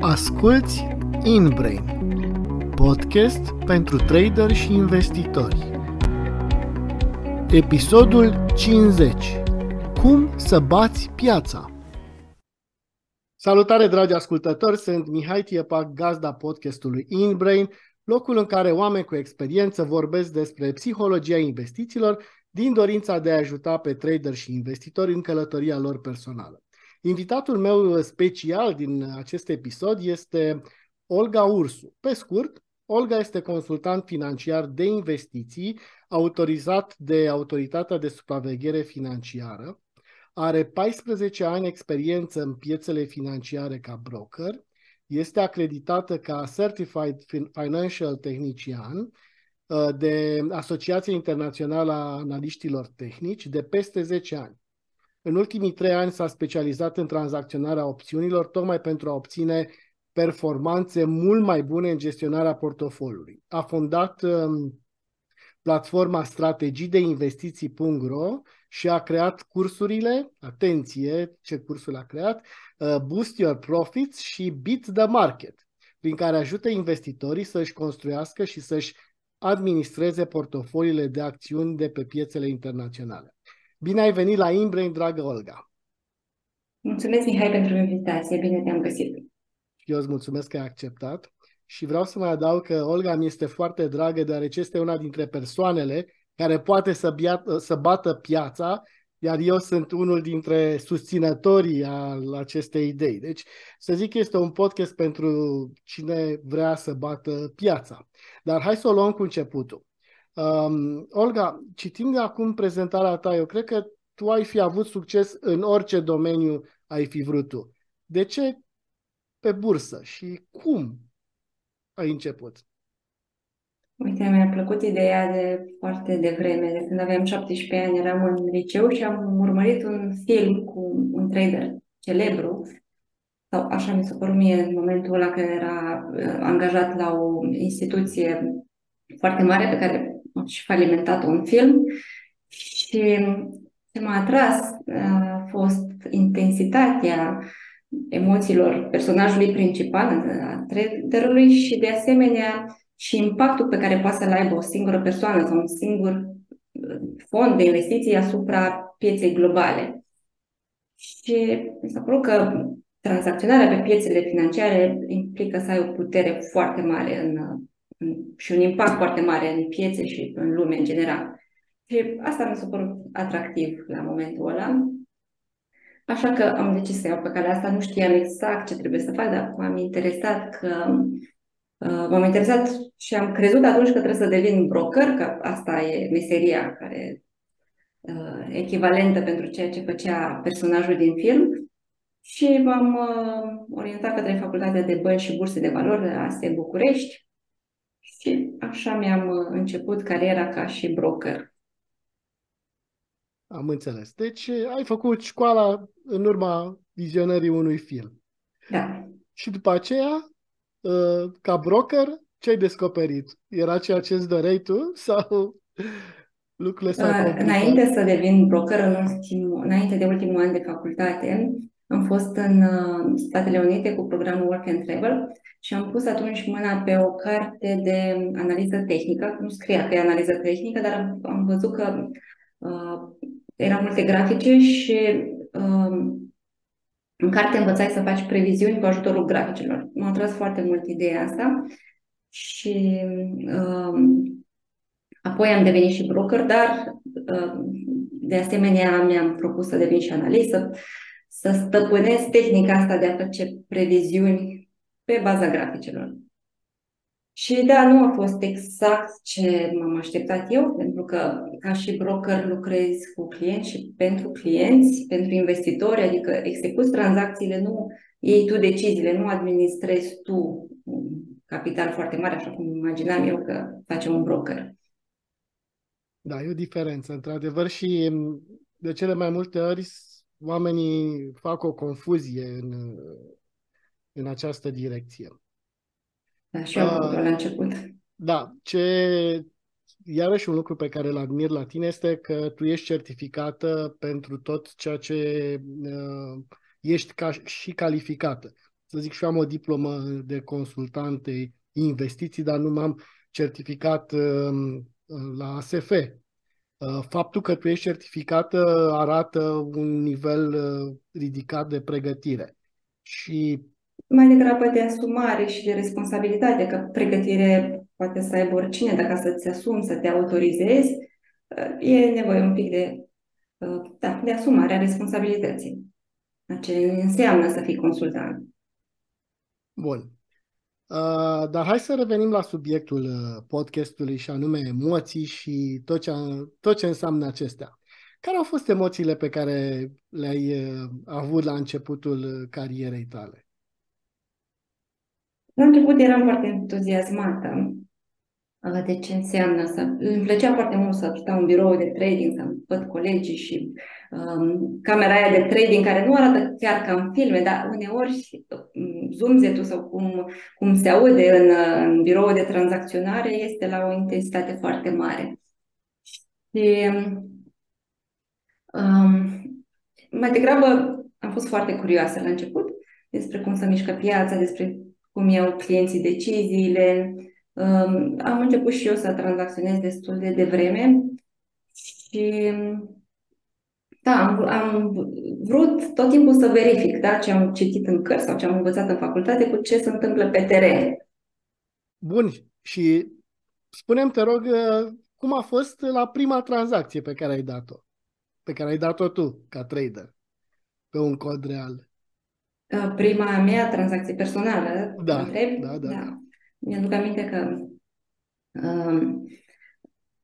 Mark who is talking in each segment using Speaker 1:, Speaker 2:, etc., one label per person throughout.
Speaker 1: Asculți InBrain, podcast pentru trader și investitori. Episodul 50. Cum să bați piața? Salutare, dragi ascultători! Sunt Mihai Tiepac, gazda podcastului InBrain, locul în care oameni cu experiență vorbesc despre psihologia investițiilor din dorința de a ajuta pe trader și investitori în călătoria lor personală. Invitatul meu special din acest episod este Olga Ursu. Pe scurt, Olga este consultant financiar de investiții autorizat de Autoritatea de Supraveghere Financiară. Are 14 ani experiență în piețele financiare ca broker. Este acreditată ca Certified Financial Technician uh, de Asociația Internațională a Analiștilor Tehnici de peste 10 ani. În ultimii trei ani s-a specializat în tranzacționarea opțiunilor, tocmai pentru a obține performanțe mult mai bune în gestionarea portofoliului. A fondat um, platforma strategii de investiții.ro și a creat cursurile, atenție ce cursul a creat, uh, Boost Your Profits și Beat the Market, prin care ajută investitorii să-și construiască și să-și administreze portofoliile de acțiuni de pe piețele internaționale. Bine ai venit la Inbrain, dragă Olga!
Speaker 2: Mulțumesc, Mihai, pentru invitație. Bine te-am găsit.
Speaker 1: Eu îți mulțumesc că ai acceptat și vreau să mai adaug că Olga mi este foarte dragă deoarece este una dintre persoanele care poate să, bia, să bată piața, iar eu sunt unul dintre susținătorii al acestei idei. Deci, să zic că este un podcast pentru cine vrea să bată piața. Dar hai să o luăm cu începutul. Um, Olga, citind acum prezentarea ta, eu cred că tu ai fi avut succes în orice domeniu ai fi vrut tu. De ce pe bursă și cum ai început?
Speaker 2: Uite, mi-a plăcut ideea de foarte devreme, de când aveam 17 ani, eram în liceu și am urmărit un film cu un trader celebru, sau așa mi s-a părut mie în momentul ăla când era uh, angajat la o instituție foarte mare pe care și falimentat un film și ce m-a atras a fost intensitatea emoțiilor personajului principal, a traderului și de asemenea și impactul pe care poate să-l aibă o singură persoană sau un singur fond de investiții asupra pieței globale. Și mi s-a părut că tranzacționarea pe piețele financiare implică să ai o putere foarte mare în și un impact foarte mare în piețe și în lume în general. Și asta mi s-a părut atractiv la momentul ăla. Așa că am decis să iau pe calea asta. Nu știam exact ce trebuie să fac, dar m-am interesat că uh, m-am interesat și am crezut atunci că trebuie să devin broker, că asta e meseria care uh, echivalentă pentru ceea ce făcea personajul din film. Și m-am uh, orientat către Facultatea de Bănci și Burse de Valori de la ASE București și așa mi-am uh, început cariera ca și broker.
Speaker 1: Am înțeles. Deci ai făcut școala în urma vizionării unui film.
Speaker 2: Da.
Speaker 1: Și după aceea, uh, ca broker, ce ai descoperit? Era ceea ce îți doreai tu sau lucrurile s-au uh, complicat?
Speaker 2: Înainte să devin broker, în ultimul, înainte de ultimul an de facultate, am fost în Statele Unite cu programul Work and Travel și am pus atunci mâna pe o carte de analiză tehnică. Nu scria că e analiză tehnică, dar am, am văzut că uh, erau multe grafice și uh, în carte învățai să faci previziuni cu ajutorul graficilor. M-a atras foarte mult ideea asta și uh, apoi am devenit și broker, dar uh, de asemenea mi-am propus să devin și analistă, să stăpânesc tehnica asta de a face previziuni pe baza graficelor. Și da, nu a fost exact ce m-am așteptat eu, pentru că ca și broker lucrez cu clienți și pentru clienți, pentru investitori, adică execuți tranzacțiile, nu iei tu deciziile, nu administrezi tu un capital foarte mare, așa cum imaginam eu că face un broker.
Speaker 1: Da, e o diferență, într-adevăr, și de cele mai multe ori oamenii fac o confuzie în în această direcție.
Speaker 2: Da, și eu uh, la început.
Speaker 1: Da, ce iarăși un lucru pe care îl admir la tine este că tu ești certificată pentru tot ceea ce uh, ești ca și calificată. să zic și eu am o diplomă de consultante investiții, dar nu m-am certificat uh, la ASF. Uh, faptul că tu ești certificată arată un nivel uh, ridicat de pregătire. Și
Speaker 2: mai degrabă de asumare și de responsabilitate, că pregătire poate să aibă oricine, dacă să-ți asumi, să te autorizezi, e nevoie un pic de, da, de asumare a responsabilității. Ce înseamnă să fii consultant.
Speaker 1: Bun. Uh, dar hai să revenim la subiectul uh, podcastului și anume emoții și tot ce, tot ce înseamnă acestea. Care au fost emoțiile pe care le-ai uh, avut la începutul carierei tale?
Speaker 2: La început eram foarte entuziasmată de ce înseamnă să... Îmi plăcea foarte mult să stau în birou de trading, să văd colegii și um, camera aia de trading care nu arată chiar ca în filme, dar uneori um, zoom sau cum, cum se aude în, în birou de tranzacționare este la o intensitate foarte mare. Și um, mai degrabă am fost foarte curioasă la început despre cum să mișcă piața, despre cum iau clienții deciziile, am început și eu să tranzacționez destul de devreme și da, am, am vrut tot timpul să verific da, ce am citit în cărți sau ce am învățat în facultate cu ce se întâmplă pe teren.
Speaker 1: Bun, și spunem te rog, cum a fost la prima tranzacție pe care ai dat-o? Pe care ai dat-o tu, ca trader, pe un cod real.
Speaker 2: Prima mea tranzacție personală,
Speaker 1: da, întreb? Da, da, da.
Speaker 2: Mi-aduc aminte că um,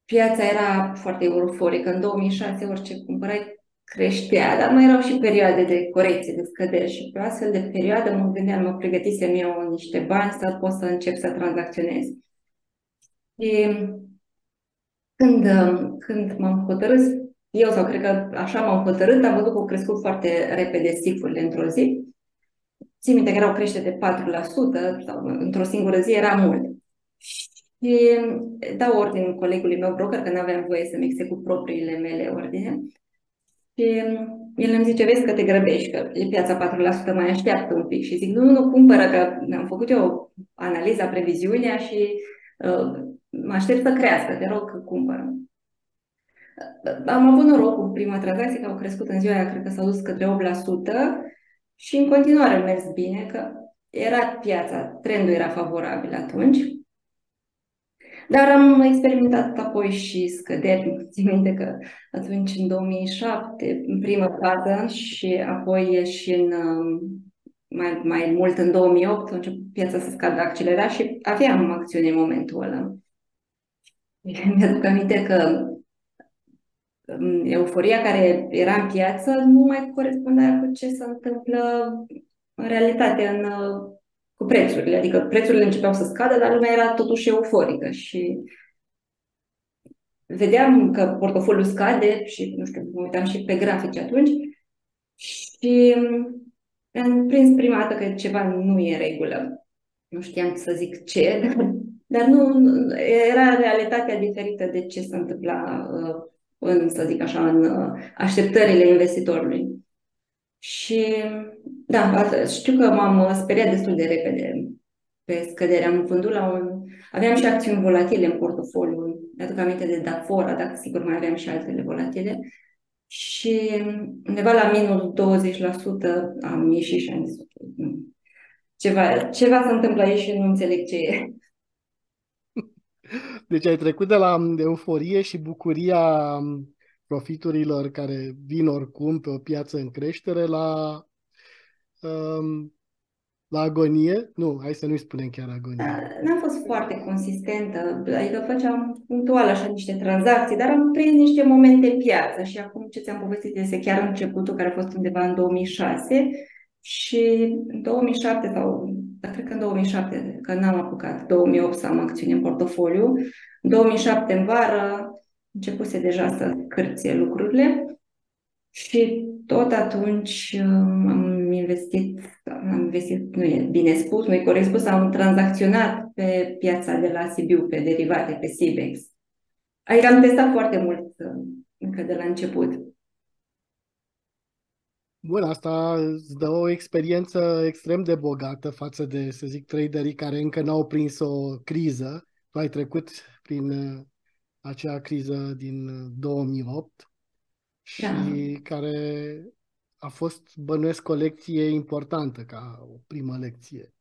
Speaker 2: piața era foarte euforică. În 2006 orice cumpărai creștea, dar mai erau și perioade de corecție, de scădere și pe astfel de perioadă mă gândeam, mă pregătisem eu niște bani să pot să încep să tranzacționez. Și când, când m-am hotărât, eu sau cred că așa m-am hotărât, am văzut că au crescut foarte repede sifurile într-o zi țin minte că era o creștere de 4% sau într-o singură zi era mult. Și dau ordin colegului meu broker că nu aveam voie să-mi execut propriile mele ordine. Și el îmi zice, vezi că te grăbești, că e piața 4%, mai așteaptă un pic. Și zic, nu, nu, cumpără, că am făcut eu analiza, previziunea și uh, mă aștept să crească, te rog, că cumpără. Am avut noroc cu prima tranzacție, că au crescut în ziua aia, cred că s-au dus către 8%, și în continuare a mers bine, că era piața, trendul era favorabil atunci. Dar am experimentat apoi și scăderi. Țin minte că atunci, în 2007, în prima fază și apoi și în mai, mai mult în 2008, a început piața să scadă accelerat și aveam acțiune în momentul ăla. Mi-aduc aminte că euforia care era în piață nu mai corespundea cu ce se întâmplă în realitate în, cu prețurile. Adică prețurile începeau să scadă, dar lumea era totuși euforică și vedeam că portofoliul scade și, nu știu, mă uitam și pe grafici atunci și am prins prima dată că ceva nu e în regulă. Nu știam să zic ce, dar nu, era realitatea diferită de ce se întâmpla uh, în, să zic așa, în uh, așteptările investitorului. Și da, știu că m-am speriat destul de repede pe scădere. Am vândut la un... Aveam și acțiuni volatile în portofoliu. Mi-aduc aminte de Dafora, dacă sigur mai aveam și altele volatile. Și undeva la minus 20% am ieșit și am zis, ceva, ceva se întâmplă aici și nu înțeleg ce e.
Speaker 1: Deci ai trecut de la euforie și bucuria profiturilor care vin oricum pe o piață în creștere la, um, la agonie. Nu, hai să nu-i spunem chiar agonie.
Speaker 2: Da, n-am fost foarte consistentă, adică făceam punctual așa niște tranzacții, dar am prins niște momente în piață și acum ce ți-am povestit este chiar începutul care a fost undeva în 2006 și în 2007 sau dar cred că în 2007, că n-am apucat, 2008 să am acțiuni în portofoliu. În 2007, în vară, începuse deja să cârție lucrurile și tot atunci um, am investit, am investit, nu e bine spus, nu e corect spus, am tranzacționat pe piața de la Sibiu, pe derivate, pe Sibex. Aici am testat foarte mult um, încă de la început.
Speaker 1: Bun, asta îți dă o experiență extrem de bogată față de, să zic, traderii care încă n-au prins o criză. Tu ai trecut prin uh, acea criză din 2008 uh, și da. care a fost, bănuiesc, o lecție importantă ca o primă lecție.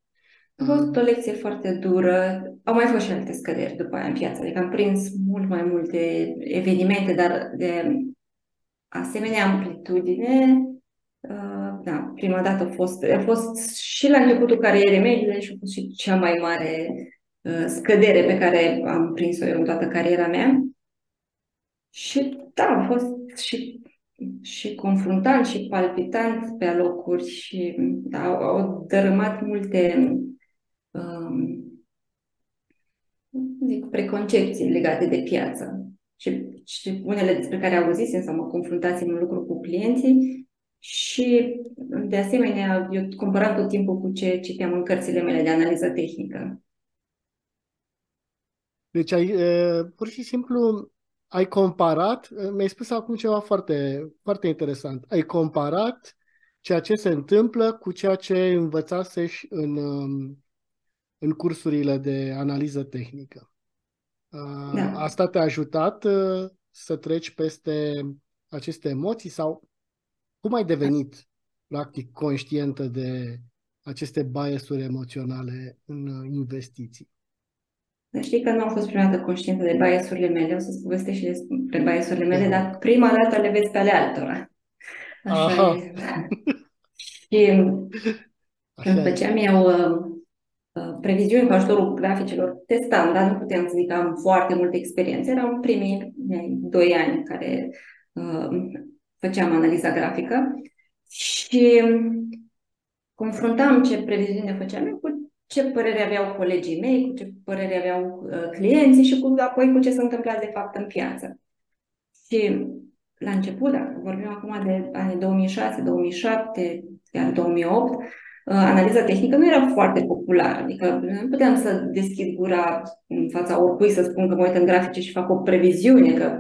Speaker 2: A fost o lecție foarte dură. Au mai fost și alte scăderi după aia în piață. Adică am prins mult mai multe evenimente, dar de asemenea amplitudine. Uh, da, prima dată a fost, a fost și la începutul carierei mele și a fost și cea mai mare uh, scădere pe care am prins-o eu în toată cariera mea. Și da, a fost și, și confruntant și palpitant pe alocuri și da, au dărâmat multe um, zic, preconcepții legate de piață și, și unele despre care auzisem sau mă confruntați în lucru cu clienții și, de asemenea, eu comparam tot timpul cu ce citeam în cărțile mele de analiză tehnică.
Speaker 1: Deci ai, pur și simplu, ai comparat, mi-ai spus acum ceva foarte, foarte interesant, ai comparat ceea ce se întâmplă cu ceea ce învățasești în, în cursurile de analiză tehnică. Da. Asta te-a ajutat uh, să treci peste aceste emoții sau cum ai devenit practic conștientă de aceste biasuri emoționale în uh, investiții?
Speaker 2: Știi că nu am fost prima dată conștientă de biasurile mele, o să-ți povestesc și despre biasurile mele, da. dar prima dată le vezi pe ale altora. Așa Aha. e. și când făceam eu uh, Uh, previziuni cu ajutorul graficelor testam, dar nu puteam să zic că am foarte multe experiențe. Erau primii doi ani care uh, făceam analiza grafică și confruntam ce previziune făceam eu cu ce părere aveau colegii mei, cu ce părere aveau uh, clienții și cu, apoi cu ce se întâmpla de fapt în piață. Și la început, dacă vorbim acum de anii 2006, 2007, chiar 2008, Uh, analiza tehnică nu era foarte populară, adică nu puteam să deschid gura în fața oricui să spun că mă uit în grafice și fac o previziune, că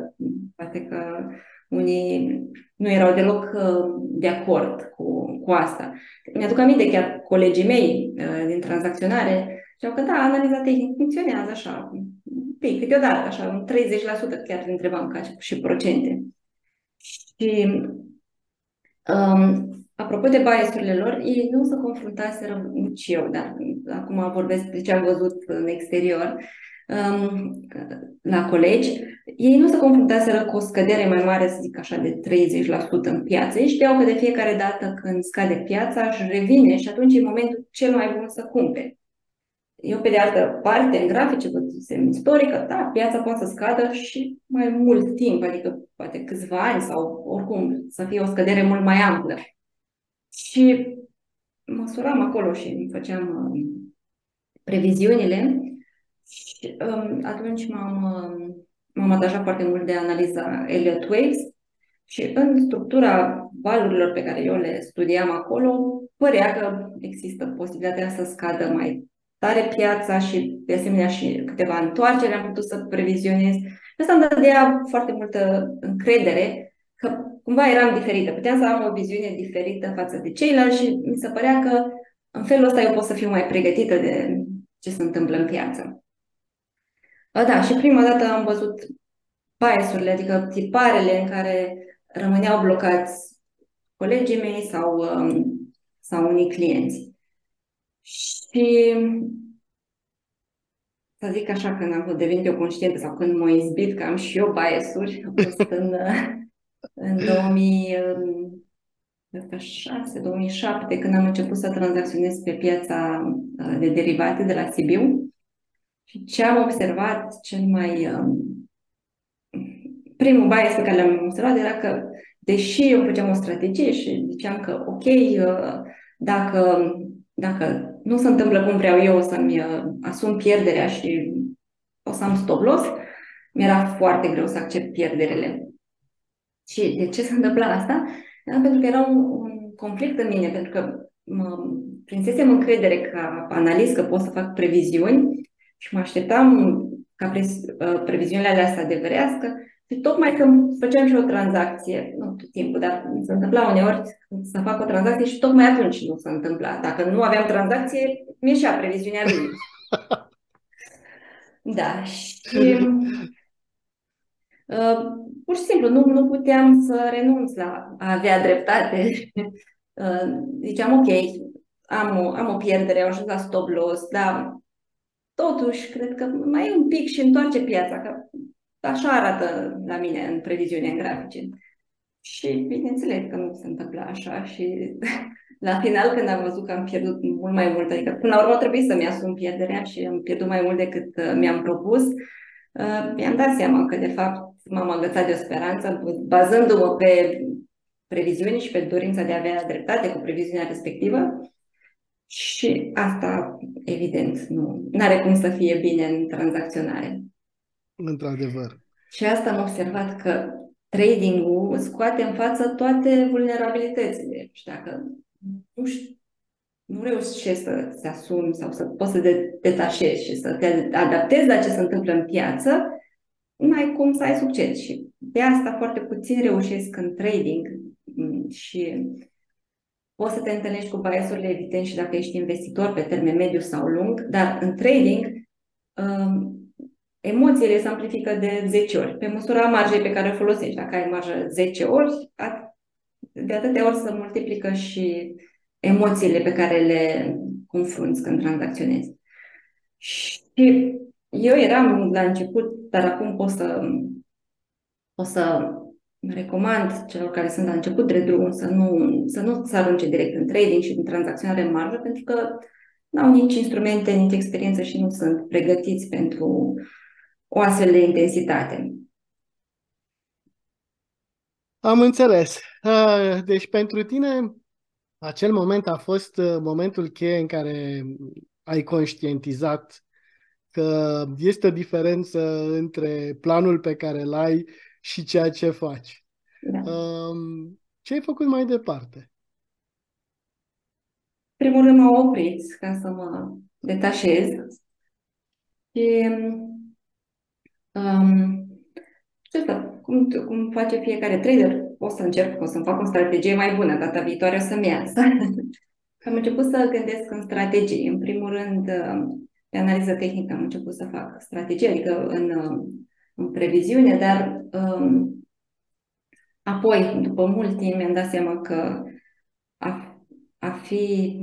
Speaker 2: poate că unii nu erau deloc uh, de acord cu, cu asta. Mi-aduc aminte chiar colegii mei uh, din tranzacționare ziceau că da, analiza tehnică funcționează așa, un pic, câteodată, așa, un 30% chiar întrebam ca și procente. Și um, Apropo de biasurile lor, ei nu se confruntaseră nici eu, dar acum vorbesc de ce am văzut în exterior um, la colegi, ei nu se confruntaseră cu o scădere mai mare, să zic așa, de 30% în piață. Ei știau că de fiecare dată când scade piața, își revine și atunci e momentul cel mai bun să cumpere. Eu, pe de altă parte, în grafice, văzusem istorică, da, piața poate să scadă și mai mult timp, adică poate câțiva ani sau oricum să fie o scădere mult mai amplă. Și măsuram acolo și îmi făceam uh, previziunile și um, atunci m-am, uh, m-am atajat foarte mult de analiza Elliott Waves și în structura valurilor pe care eu le studiam acolo, părea că există posibilitatea să scadă mai tare piața și de asemenea și câteva întoarceri am putut să previzionez. Asta îmi dădea foarte multă încredere că cumva eram diferită. Puteam să am o viziune diferită față de ceilalți și mi se părea că în felul ăsta eu pot să fiu mai pregătită de ce se întâmplă în piață. Da, și prima dată am văzut biasurile, adică tiparele în care rămâneau blocați colegii mei sau, um, sau unii clienți. Și să zic așa, când am devenit eu conștientă sau când m-am izbit că am și eu biasuri, am fost în, în 2006, 2007, când am început să tranzacționez pe piața uh, de derivate de la Sibiu. Și ce am observat cel mai... Um, primul bias pe care l-am observat era că, deși eu făceam o strategie și ziceam că, ok, uh, dacă, dacă nu se întâmplă cum vreau eu, o să-mi uh, asum pierderea și o să am stop loss, mi-era foarte greu să accept pierderile. Și de ce se întâmplă asta? Da, pentru că era un, un conflict în mine, pentru că mă prinsesem încredere ca analist că pot să fac previziuni și mă așteptam ca pre, uh, previziunile alea să adeverească, Și tocmai când făceam și o tranzacție, nu tot timpul, dar se întâmpla uneori să fac o tranzacție și tocmai atunci nu se întâmpla. Dacă nu aveam tranzacție, mi ieșea previziunea lui. Da, și uh, pur și simplu nu, nu puteam să renunț la a avea dreptate. uh, ziceam, ok, am o, am o pierdere, am ajuns la stop loss, dar totuși cred că mai e un pic și întoarce piața, că așa arată la mine în previziune în grafice. Și bineînțeles că nu se întâmplă așa și la final când am văzut că am pierdut mult mai mult, adică până la urmă trebuie să-mi asum pierderea și am pierdut mai mult decât uh, mi-am propus, uh, mi-am dat seama că de fapt m-am agățat de o speranță, bazându-mă pe previziuni și pe dorința de a avea dreptate cu previziunea respectivă. Și asta, evident, nu are cum să fie bine în tranzacționare.
Speaker 1: Într-adevăr.
Speaker 2: Și asta am observat că trading-ul scoate în față toate vulnerabilitățile. Și dacă nu, știu, nu reușești să te asumi sau să poți să te detașezi și să te adaptezi la ce se întâmplă în piață, nu ai cum să ai succes. Și de asta foarte puțin reușesc în trading mm, și poți să te întâlnești cu biasurile evident și dacă ești investitor pe termen mediu sau lung, dar în trading um, emoțiile se amplifică de 10 ori. Pe măsura marjei pe care o folosești, dacă ai marjă 10 ori, de atâtea ori se multiplică și emoțiile pe care le confrunți când tranzacționezi. Și eu eram la început, dar acum pot să, pot să recomand celor care sunt la început de drum să nu, să nu se arunce direct în trading și în tranzacționare în marjă, pentru că nu au nici instrumente, nici experiență și nu sunt pregătiți pentru o astfel de intensitate.
Speaker 1: Am înțeles. Deci pentru tine acel moment a fost uh, momentul cheie în care ai conștientizat că este o diferență între planul pe care îl ai și ceea ce faci. Da. Um, ce ai făcut mai departe?
Speaker 2: Primul rând m-am oprit ca să mă detașez și um, știu, cum, cum face fiecare trader, o să încerc, o să-mi fac o strategie mai bună, data viitoare o să-mi iasă. am început să gândesc în strategii. În primul rând, pe analiză tehnică am început să fac strategie, adică în, în previziune, dar um, apoi, după mult timp, mi-am dat seama că a, a fi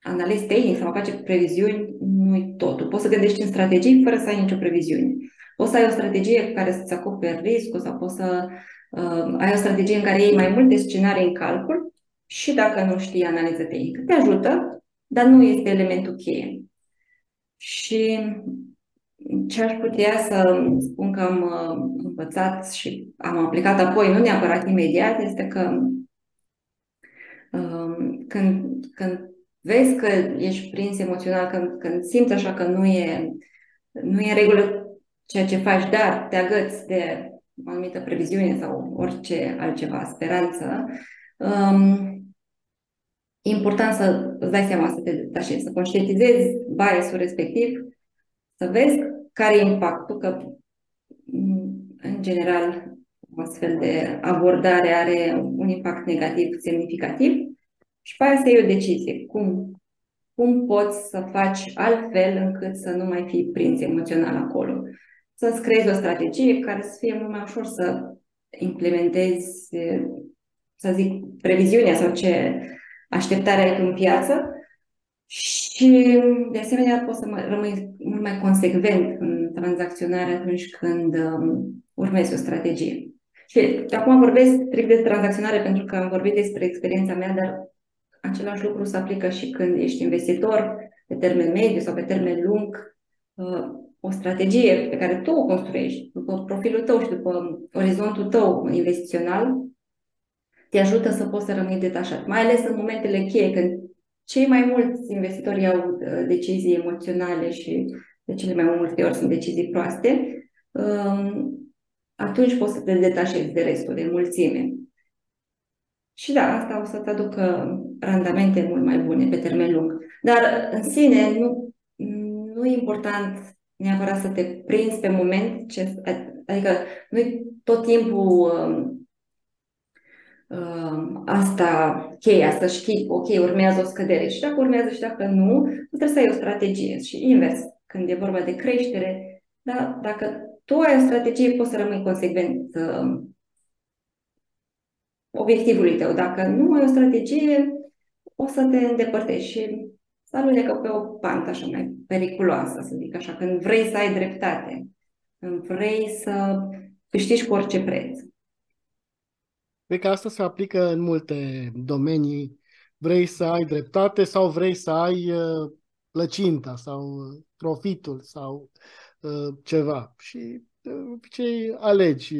Speaker 2: analist tehnic sau a face previziuni nu-i totul. Poți să gândești în strategii fără să ai nicio previziune. Poți să ai o strategie care să-ți acoperi riscul sau poți să uh, ai o strategie în care iei mai multe scenarii în calcul și dacă nu știi analiză tehnică. Te ajută, dar nu este elementul cheie. Și ce aș putea să spun că am uh, învățat și am aplicat apoi, nu neapărat imediat, este că um, când, când vezi că ești prins emoțional, când, când simți așa că nu e, nu e în regulă ceea ce faci, dar te agăți de o anumită previziune sau orice altceva, speranță, um, e important să îți dai seama să te detașezi, să conștientizezi biasul respectiv, să vezi care e impactul, că în general o astfel de abordare are un impact negativ semnificativ și pe aia să iei o decizie. Cum, cum poți să faci altfel încât să nu mai fii prins emoțional acolo? să-ți creezi o strategie care să fie mult mai ușor să implementezi, să zic, previziunea sau ce așteptare ai în piață și, de asemenea, poți să rămâi mult mai consecvent în tranzacționare atunci când um, urmezi o strategie. Și acum vorbesc strict de tranzacționare pentru că am vorbit despre experiența mea, dar același lucru se aplică și când ești investitor pe termen mediu sau pe termen lung. Uh, o strategie pe care tu o construiești, după profilul tău și după orizontul tău investițional, te ajută să poți să rămâi detașat. Mai ales în momentele cheie, când cei mai mulți investitori au uh, decizii emoționale și de cele mai multe ori sunt decizii proaste, um, atunci poți să te detașezi de restul, de mulțime. Și da, asta o să-ți aducă randamente mult mai bune pe termen lung. Dar în sine nu, nu e important neapărat să te prinzi pe moment, ce, adică nu tot timpul um, um, asta cheia, să știi, ok, urmează o scădere și dacă urmează și dacă nu, trebuie să ai o strategie și invers, când e vorba de creștere, da, dacă tu ai o strategie, poți să rămâi consecvent uh, obiectivului tău. Dacă nu ai o strategie, o să te îndepărtești și să alunecă pe o pantă așa mai periculoasă, să zic așa, când vrei să ai dreptate, când vrei să câștigi cu orice preț.
Speaker 1: Cred că asta se aplică în multe domenii. Vrei să ai dreptate sau vrei să ai uh, plăcinta sau uh, profitul sau uh, ceva. Și ce alegi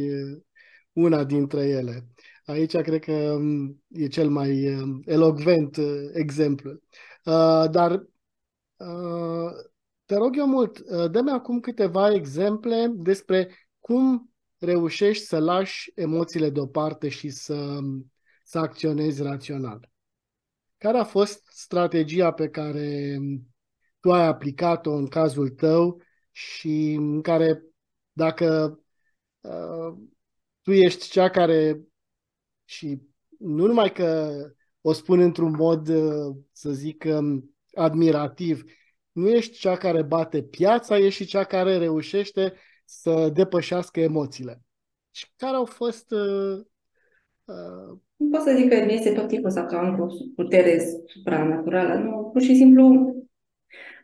Speaker 1: una dintre ele. Aici cred că um, e cel mai elocvent exemplu. Uh, dar uh, te rog eu mult, uh, dă-mi acum câteva exemple despre cum reușești să lași emoțiile deoparte și să, să acționezi rațional. Care a fost strategia pe care tu ai aplicat-o în cazul tău și în care dacă uh, tu ești cea care și nu numai că o spun într-un mod, uh, să zic, um, admirativ. Nu ești cea care bate piața, ești și cea care reușește să depășească emoțiile. Și care au fost... Uh,
Speaker 2: uh... Nu pot să zic că este tot timpul să că am o putere supranaturală. Nu, pur și simplu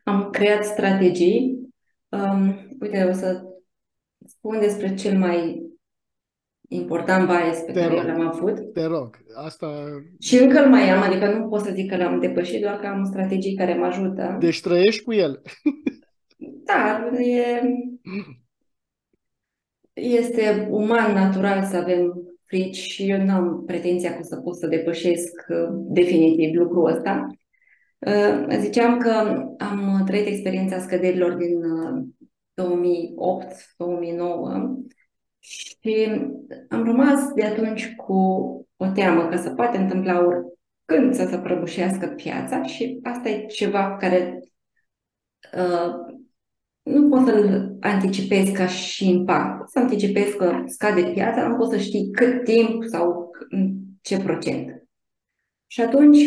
Speaker 2: am creat strategii. Um, uite, o să spun despre cel mai important bias pe te care rog, l-am avut.
Speaker 1: Te rog, asta...
Speaker 2: Și încă îl mai am, adică nu pot să zic că l-am depășit, doar că am strategii care mă ajută.
Speaker 1: Deci trăiești cu el.
Speaker 2: da, e... Este uman, natural să avem frici și eu nu am pretenția că să pot să depășesc uh, definitiv lucrul ăsta. Uh, ziceam că am trăit experiența scăderilor din 2008-2009 și am rămas de atunci cu o teamă că se poate întâmpla oricând să se prăbușească piața și asta e ceva care uh, nu poți să-l anticipezi ca și impact. Poți să anticipezi că scade piața, nu poți să știi cât timp sau ce procent. Și atunci,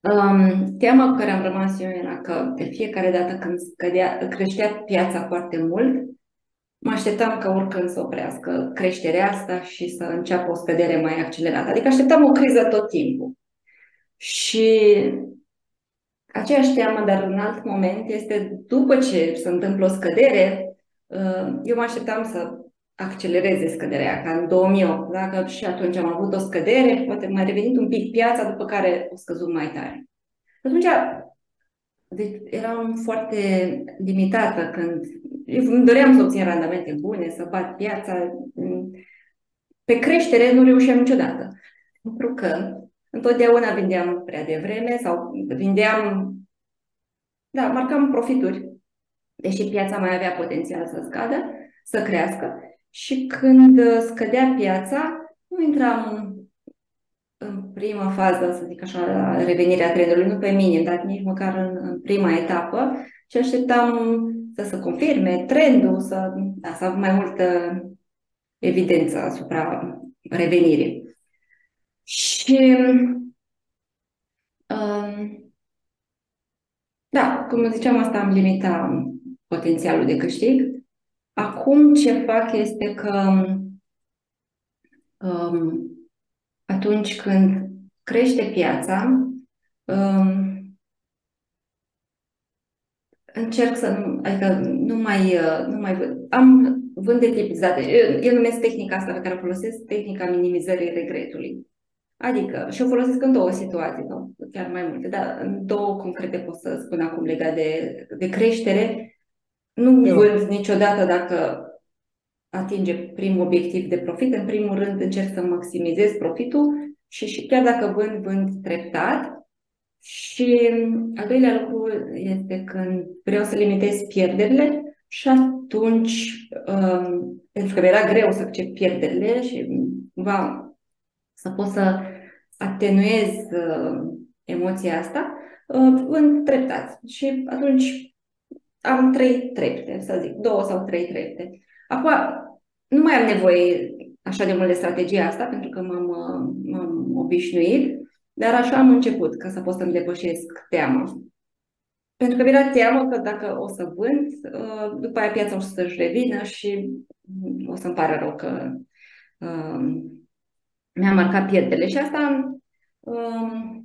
Speaker 2: um, teama cu care am rămas eu era că de fiecare dată când scădea, creștea piața foarte mult, mă așteptam ca oricând să oprească creșterea asta și să înceapă o scădere mai accelerată. Adică așteptam o criză tot timpul. Și aceeași teamă, dar în alt moment, este după ce se întâmplă o scădere, uh, eu mă așteptam să accelereze scăderea, ca în 2008, dacă și atunci am avut o scădere, poate mai revenit un pic piața, după care o scăzut mai tare. Atunci deci eram foarte limitată când eu îmi doream să obțin randamente bune, să bat piața. Pe creștere nu reușeam niciodată. Pentru că întotdeauna vindeam prea devreme sau vindeam, da, marcam profituri, deși piața mai avea potențial să scadă, să crească. Și când scădea piața, nu intram în prima fază, să zic așa, la revenirea trendului, nu pe minim, dar nici măcar în, în prima etapă, și așteptam să se confirme trendul, să, da, să avem mai multă evidență asupra revenirii. Și um, da, cum ziceam, asta am limitat potențialul de câștig. Acum ce fac este că um, atunci când crește piața, um, încerc să nu, adică nu mai, uh, nu mai vând. Am vând de tipizate. Eu, eu numesc tehnica asta pe care o folosesc, tehnica minimizării regretului. Adică, și o folosesc în două situații, sau chiar mai multe, dar în două concrete pot să spun acum legat de, de creștere. Nu eu. vând niciodată dacă atinge primul obiectiv de profit. În primul rând încerc să maximizez profitul și, și chiar dacă vând, vând treptat, și al doilea lucru este când vreau să limitez pierderile și atunci, um, pentru că era greu să accept pierderile și cumva să pot să atenuez uh, emoția asta, uh, în treptat. Și atunci am trei trepte, să zic, două sau trei trepte. Acum, nu mai am nevoie așa de mult de strategia asta, pentru că m-am, m-am obișnuit, dar așa am început, ca să pot să-mi depășesc teama. Pentru că mi-era teamă că dacă o să vând, uh, după aia piața o să-și revină și o să-mi pară rău că uh, mi-a marcat pierdele. Și asta uh,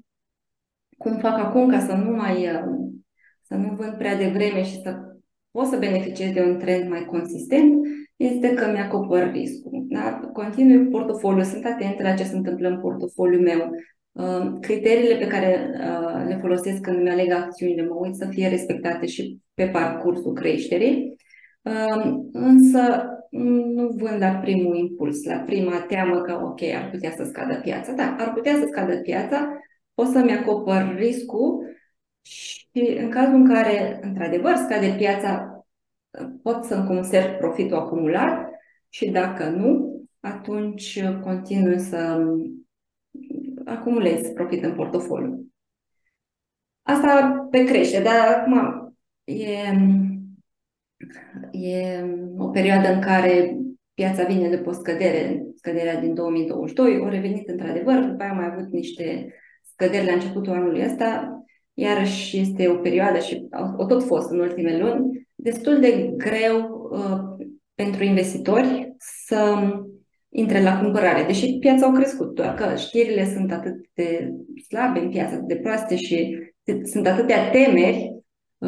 Speaker 2: cum fac acum ca să nu mai să nu vând prea devreme și să pot să beneficiez de un trend mai consistent, este că mi-acopăr riscul. Da? Continui portofoliu, sunt atentă la ce se întâmplă în portofoliul meu, Uh, criteriile pe care uh, le folosesc când îmi aleg acțiunile, mă uit să fie respectate și pe parcursul creșterii, uh, însă nu vând la primul impuls, la prima teamă că, ok, ar putea să scadă piața. Da, ar putea să scadă piața, pot să-mi acopăr riscul și în cazul în care, într-adevăr, scade piața, pot să-mi conserv profitul acumulat și dacă nu, atunci continui să acumulezi profit în portofoliu. Asta pe crește, dar acum e, e o perioadă în care piața vine după o scădere, scăderea din 2022, o revenit într-adevăr, după aia am mai avut niște scăderi la începutul anului ăsta, iarăși este o perioadă și au tot fost în ultimele luni, destul de greu uh, pentru investitori să intre la cumpărare, deși piața au crescut, doar că știrile sunt atât de slabe în piață, atât de proaste și sunt atâtea temeri uh,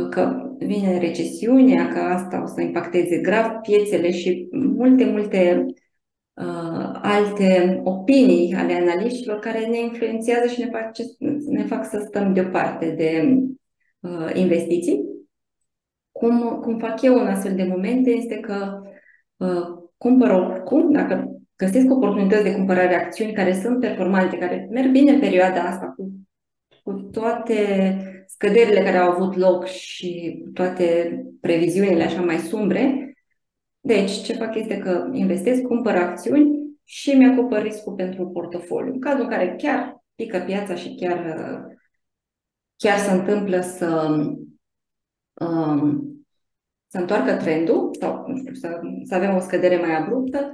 Speaker 2: că vine recesiunea, că asta o să impacteze grav piețele și multe, multe uh, alte opinii ale analiștilor care ne influențează și ne fac, ne fac să stăm deoparte de uh, investiții. Cum, cum fac eu în astfel de momente este că uh, cumpăr oricum, dacă găsesc oportunități de cumpărare acțiuni care sunt performante, care merg bine în perioada asta cu, cu toate scăderile care au avut loc și toate previziunile așa mai sumbre. Deci, ce fac este că investesc, cumpăr acțiuni și mi-acopăr riscul pentru portofoliu. În cazul în care chiar pică piața și chiar, chiar se întâmplă să, um, să întoarcă trendul sau nu știu, să, să avem o scădere mai abruptă,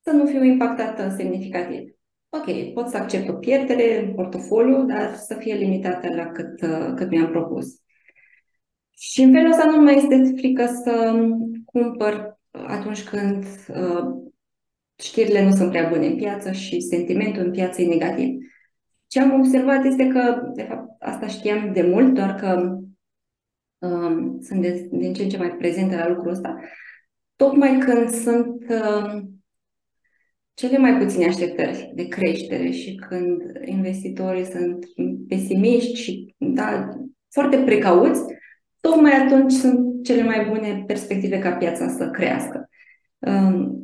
Speaker 2: să nu fiu impactată semnificativ. Ok, pot să accept o pierdere în portofoliu, dar să fie limitată la cât, uh, cât mi-am propus. Și în felul ăsta nu mai este frică să cumpăr atunci când uh, știrile nu sunt prea bune în piață și sentimentul în piață e negativ. Ce am observat este că, de fapt, asta știam de mult, doar că uh, sunt de, din ce în ce mai prezentă la lucrul ăsta. Tocmai când sunt uh, cele mai puține așteptări de creștere și când investitorii sunt pesimiști și da, foarte precauți, tocmai atunci sunt cele mai bune perspective ca piața să crească.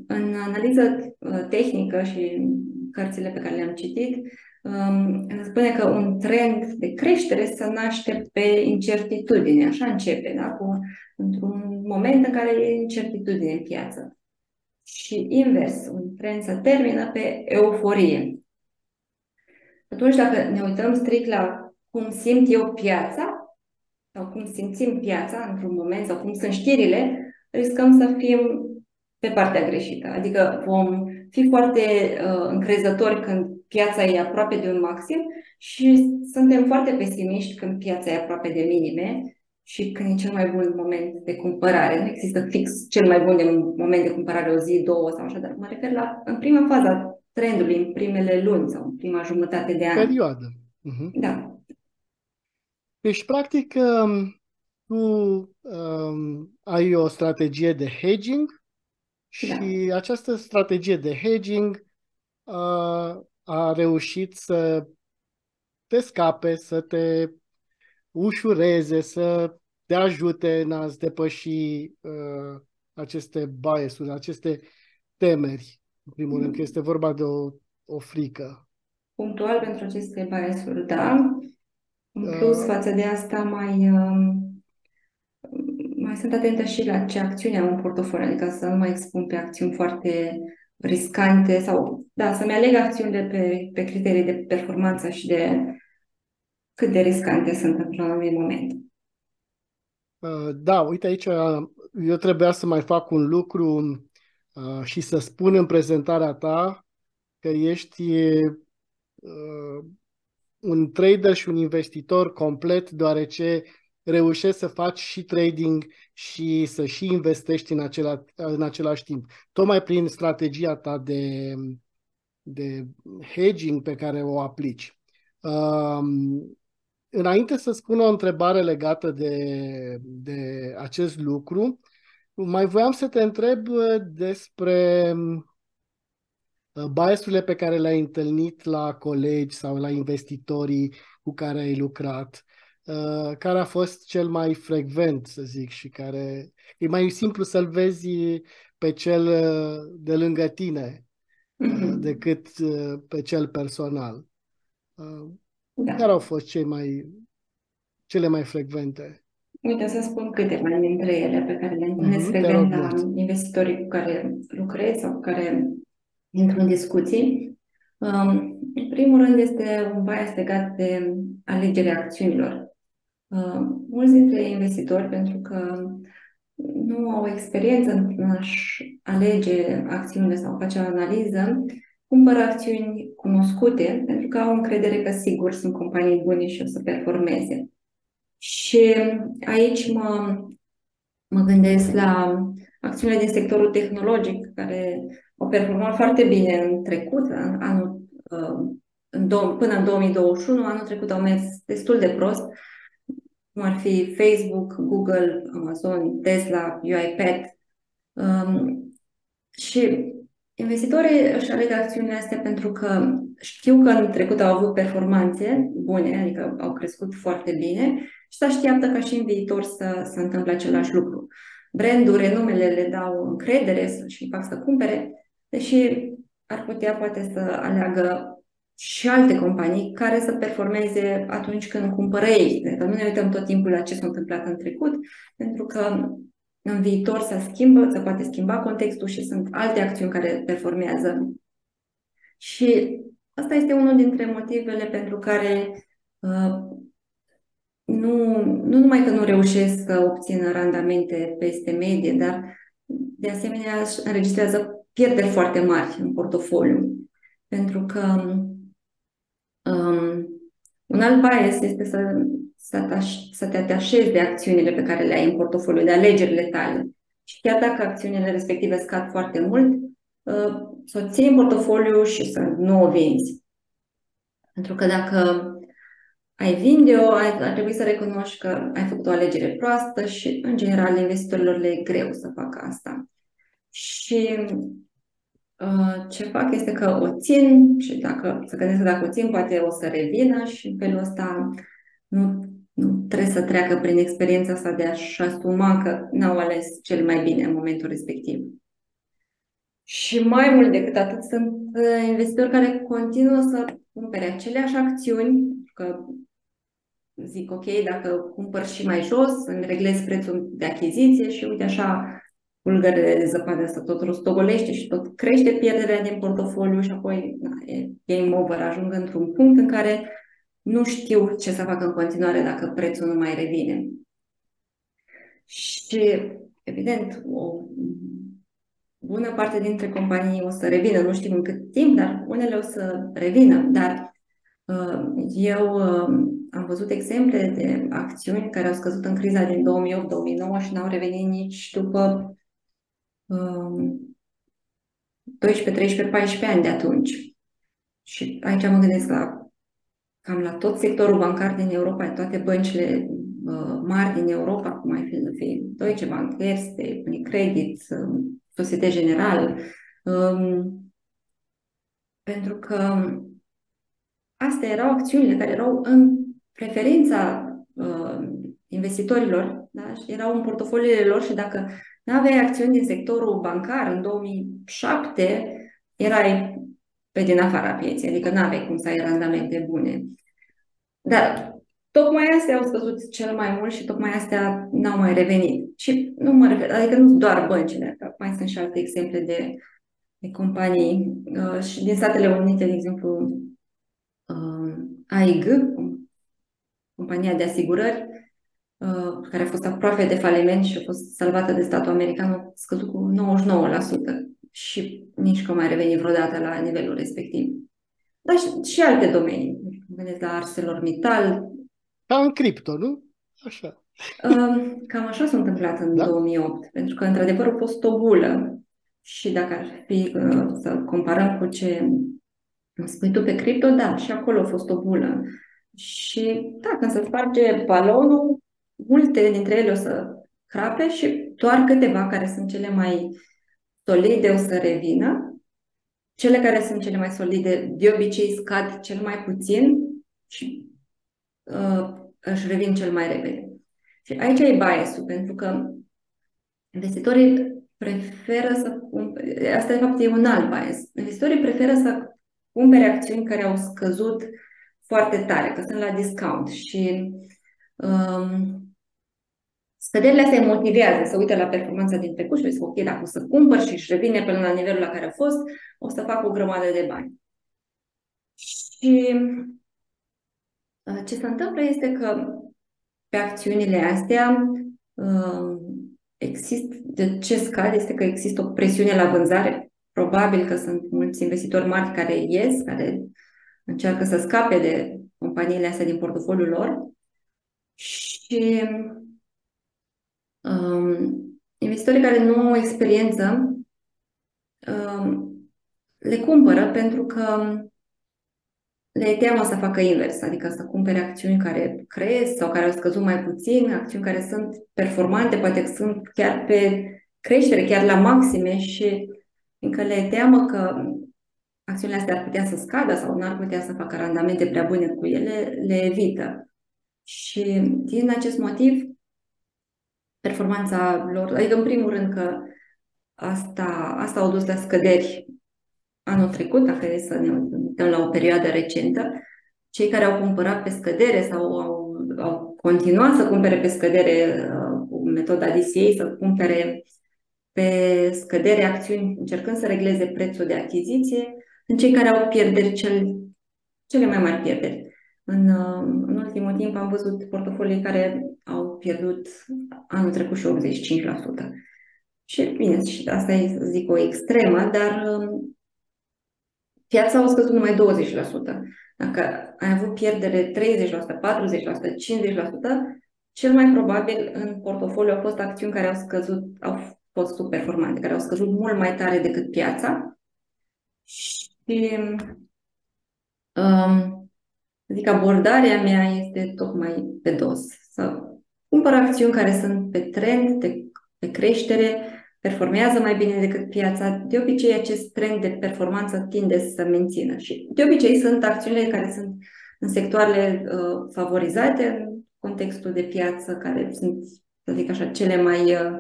Speaker 2: În analiză uh, tehnică și cărțile pe care le-am citit, um, spune că un trend de creștere se naște pe incertitudine. Așa începe, da? Cu, într-un moment în care e incertitudine în piață și invers, un trend să termină pe euforie. Atunci, dacă ne uităm strict la cum simt eu piața, sau cum simțim piața într-un moment, sau cum sunt știrile, riscăm să fim pe partea greșită. Adică vom fi foarte uh, încrezători când piața e aproape de un maxim și suntem foarte pesimiști când piața e aproape de minime și când e cel mai bun moment de cumpărare. Nu există fix cel mai bun de moment de cumpărare o zi, două sau așa, dar mă refer la în prima fază a trendului, în primele luni sau în prima jumătate de an.
Speaker 1: Perioadă. Uh-huh.
Speaker 2: Da.
Speaker 1: Deci, practic, um, tu um, ai o strategie de hedging și da. această strategie de hedging uh, a reușit să te scape, să te ușureze, să te ajute în a-ți depăși uh, aceste bias aceste temeri. În primul rând, că este vorba de o, o frică.
Speaker 2: Punctual pentru aceste bias da. În uh. plus, uh, față de asta, mai, uh, mai sunt atentă și la ce acțiuni am în portofoliu, adică să nu mai expun pe acțiuni foarte riscante sau, da, să-mi aleg acțiunile pe, pe criterii de performanță și de cât de riscante sunt într-un anumit moment.
Speaker 1: Uh, da, uite aici, eu trebuia să mai fac un lucru uh, și să spun în prezentarea ta că ești uh, un trader și un investitor complet, deoarece reușești să faci și trading și să și investești în, acela, în același timp. Tocmai prin strategia ta de, de hedging pe care o aplici. Um, înainte să spun o întrebare legată de, de acest lucru, mai voiam să te întreb despre uh, biasurile pe care le-ai întâlnit la colegi sau la investitorii cu care ai lucrat. Uh, care a fost cel mai frecvent, să zic, și care e mai simplu să-l vezi pe cel uh, de lângă tine mm-hmm. decât pe cel personal. Da. Care au fost cei mai, cele mai frecvente?
Speaker 2: Uite, să spun câteva dintre ele pe care le întâlnesc mm-hmm, frecvent la investitorii cu care lucrez sau cu care intru în discuții. Um, în primul rând este un bias legat de alegerea acțiunilor. Uh, mulți dintre investitori, pentru că nu au experiență în a-și alege acțiunile sau face o analiză, cumpără acțiuni cunoscute pentru că au încredere că sigur sunt companii bune și o să performeze. Și aici mă, mă gândesc la acțiunile din sectorul tehnologic care au performat foarte bine în trecut, în anul, uh, în do- până în 2021, anul trecut au mers destul de prost, cum ar fi Facebook, Google, Amazon, Tesla, UiPath. Um, și investitorii își aleg acțiunile astea pentru că știu că în trecut au avut performanțe bune, adică au crescut foarte bine și se așteaptă ca și în viitor să se întâmple același lucru. Brandul, renumele le dau încredere și fac să cumpere, deși ar putea poate să aleagă și alte companii care să performeze atunci când cumpără ei. Pentru nu ne uităm tot timpul la ce s-a întâmplat în trecut, pentru că în viitor se schimbă, se poate schimba contextul și sunt alte acțiuni care performează. Și asta este unul dintre motivele pentru care uh, nu, nu numai că nu reușesc să obțină randamente peste medie, dar de asemenea înregistrează pierderi foarte mari în portofoliu. Pentru că Um, un alt bias este să, să, ataș, să te atașezi de acțiunile pe care le ai în portofoliu, de alegerile tale. Și chiar dacă acțiunile respective scad foarte mult, uh, să o ții în portofoliu și să nu o vinzi. Pentru că dacă ai vinde-o, ar trebui să recunoști că ai făcut o alegere proastă și, în general, investitorilor le e greu să facă asta. Și Uh, ce fac este că o țin și dacă să gândesc că dacă o țin, poate o să revină și în felul ăsta nu, nu trebuie să treacă prin experiența asta de a-și asuma că n-au ales cel mai bine în momentul respectiv. Și mai mult decât atât, sunt uh, investitori care continuă să cumpere aceleași acțiuni, că zic, ok, dacă cumpăr și mai jos, îmi reglez prețul de achiziție și uite așa pulgările de zăpadă asta tot rostogolește și tot crește pierderea din portofoliu și apoi na, e game over, ajung într-un punct în care nu știu ce să fac în continuare dacă prețul nu mai revine. Și, evident, o bună parte dintre companii o să revină, nu știm în cât timp, dar unele o să revină. Dar uh, eu uh, am văzut exemple de acțiuni care au scăzut în criza din 2008-2009 și n-au revenit nici după 12, 13, 14 ani de atunci. Și aici mă gândesc la cam la tot sectorul bancar din Europa, toate băncile uh, mari din Europa, cum ai fi, fi Deutsche Bank, Erste, Unicredit, uh, Societe General, um, pentru că astea erau acțiunile care erau în preferința uh, investitorilor, da? erau în portofoliile lor și dacă nu aveai acțiuni din sectorul bancar în 2007, erai pe din afara pieței, adică nu aveai cum să ai randamente bune. Dar tocmai astea au scăzut cel mai mult și tocmai astea n-au mai revenit. Și nu mă refer, adică nu doar băncile, că mai sunt și alte exemple de, de companii. Uh, și din Statele Unite, de exemplu, uh, AIG, compania de asigurări, uh, care a fost aproape de faliment și a fost salvată de statul american, a scăzut cu 99% și nici că mai revenit vreodată la nivelul respectiv. Dar și, și alte domenii. Gândesc la ArcelorMittal.
Speaker 1: Ca în cripto, nu? Așa.
Speaker 2: Um, cam așa s-a întâmplat în da? 2008, pentru că într-adevăr a fost o bulă. Și dacă ar fi uh, să comparăm cu ce spui tu pe cripto, da, și acolo a fost o bulă. Și da, când se sparge balonul, multe dintre ele o să crape și doar câteva care sunt cele mai solide o să revină. Cele care sunt cele mai solide de obicei scad cel mai puțin și uh, își revin cel mai repede. Și aici e bias pentru că investitorii preferă să cumpere, asta de fapt e un alt bias, investitorii preferă să cumpere acțiuni care au scăzut foarte tare, că sunt la discount și um, Scăderile astea îi motivează să uite la performanța din trecut și zic, ok, dacă o să cumpăr și își revine până la nivelul la care a fost, o să fac o grămadă de bani. Și uh, ce se întâmplă este că pe acțiunile astea uh, există, de ce scade este că există o presiune la vânzare. Probabil că sunt mulți investitori mari care ies, care încearcă să scape de companiile astea din portofoliul lor și um, investitorii care nu au experiență um, le cumpără pentru că le e teamă să facă invers, adică să cumpere acțiuni care cresc sau care au scăzut mai puțin, acțiuni care sunt performante, poate sunt chiar pe creștere, chiar la maxime și încă le e teamă că acțiunile astea ar putea să scadă sau nu ar putea să facă randamente prea bune cu ele, le evită. Și din acest motiv performanța lor, adică în primul rând că asta, asta au dus la scăderi anul trecut, dacă e să ne uităm la o perioadă recentă, cei care au cumpărat pe scădere sau au, au continuat să cumpere pe scădere uh, cu metoda DCA, să cumpere pe scădere acțiuni încercând să regleze prețul de achiziție, în cei care au pierderi cel, cele mai mari pierderi. În, uh, în ultimul timp am văzut portofolii care au pierdut anul trecut și 85%. Și bine, și asta e, zic, o extremă, dar um, piața a scăzut numai 20%. Dacă ai avut pierdere 30%, 40%, 50%, cel mai probabil în portofoliu au fost acțiuni care au scăzut, au fost subperformante, care au scăzut mult mai tare decât piața. Și um, Adică abordarea mea este tocmai pe dos. Să cumpăr acțiuni care sunt pe trend, de, pe creștere, performează mai bine decât piața. De obicei, acest trend de performanță tinde să mențină. Și de obicei sunt acțiunile care sunt în sectoarele uh, favorizate în contextul de piață, care sunt, să zic așa, cele mai, uh,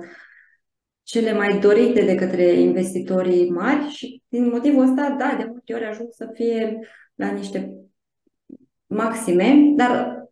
Speaker 2: cele mai dorite de către investitorii mari și din motivul ăsta, da, de multe ori ajung să fie la niște maxime, dar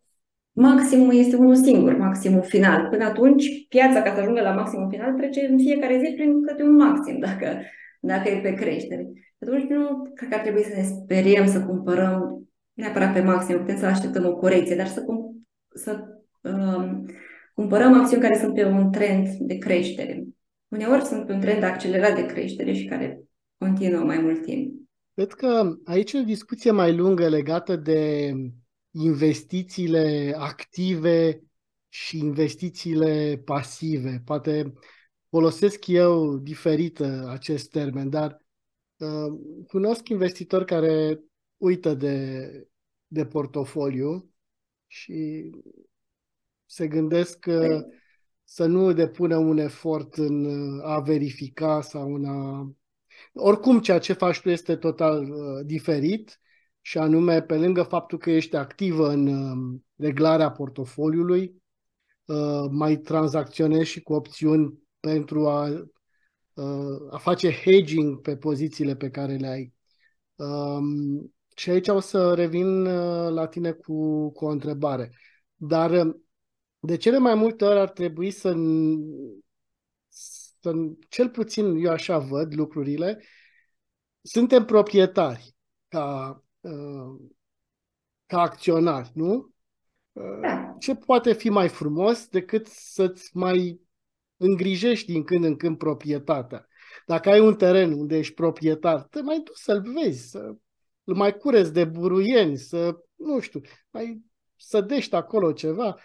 Speaker 2: maximul este unul singur, maximul final. Până atunci, piața, ca să ajungă la maximul final, trece în fiecare zi prin câte un maxim, dacă, dacă e pe creștere. Atunci nu cred că ar trebui să ne speriem să cumpărăm neapărat pe maxim, putem să așteptăm o corecție, dar să, cum, să um, cumpărăm acțiuni care sunt pe un trend de creștere. Uneori sunt pe un trend accelerat de creștere și care continuă mai mult timp.
Speaker 1: Cred că aici e o discuție mai lungă legată de investițiile active și investițiile pasive. Poate folosesc eu diferit acest termen, dar uh, cunosc investitori care uită de, de portofoliu și se gândesc că să nu depună un efort în a verifica sau în a oricum, ceea ce faci tu este total uh, diferit și anume, pe lângă faptul că ești activă în uh, reglarea portofoliului, uh, mai tranzacționezi și cu opțiuni pentru a, uh, a face hedging pe pozițiile pe care le ai. Um, și aici o să revin uh, la tine cu, cu o întrebare. Dar uh, de cele mai multe ori ar trebui să cel puțin eu așa văd lucrurile, suntem proprietari ca, uh, ca acționari, nu?
Speaker 2: Da.
Speaker 1: Ce poate fi mai frumos decât să-ți mai îngrijești din când în când proprietatea? Dacă ai un teren unde ești proprietar, te mai duci să-l vezi, să îl mai cureți de buruieni, să, nu știu, mai sădești acolo ceva,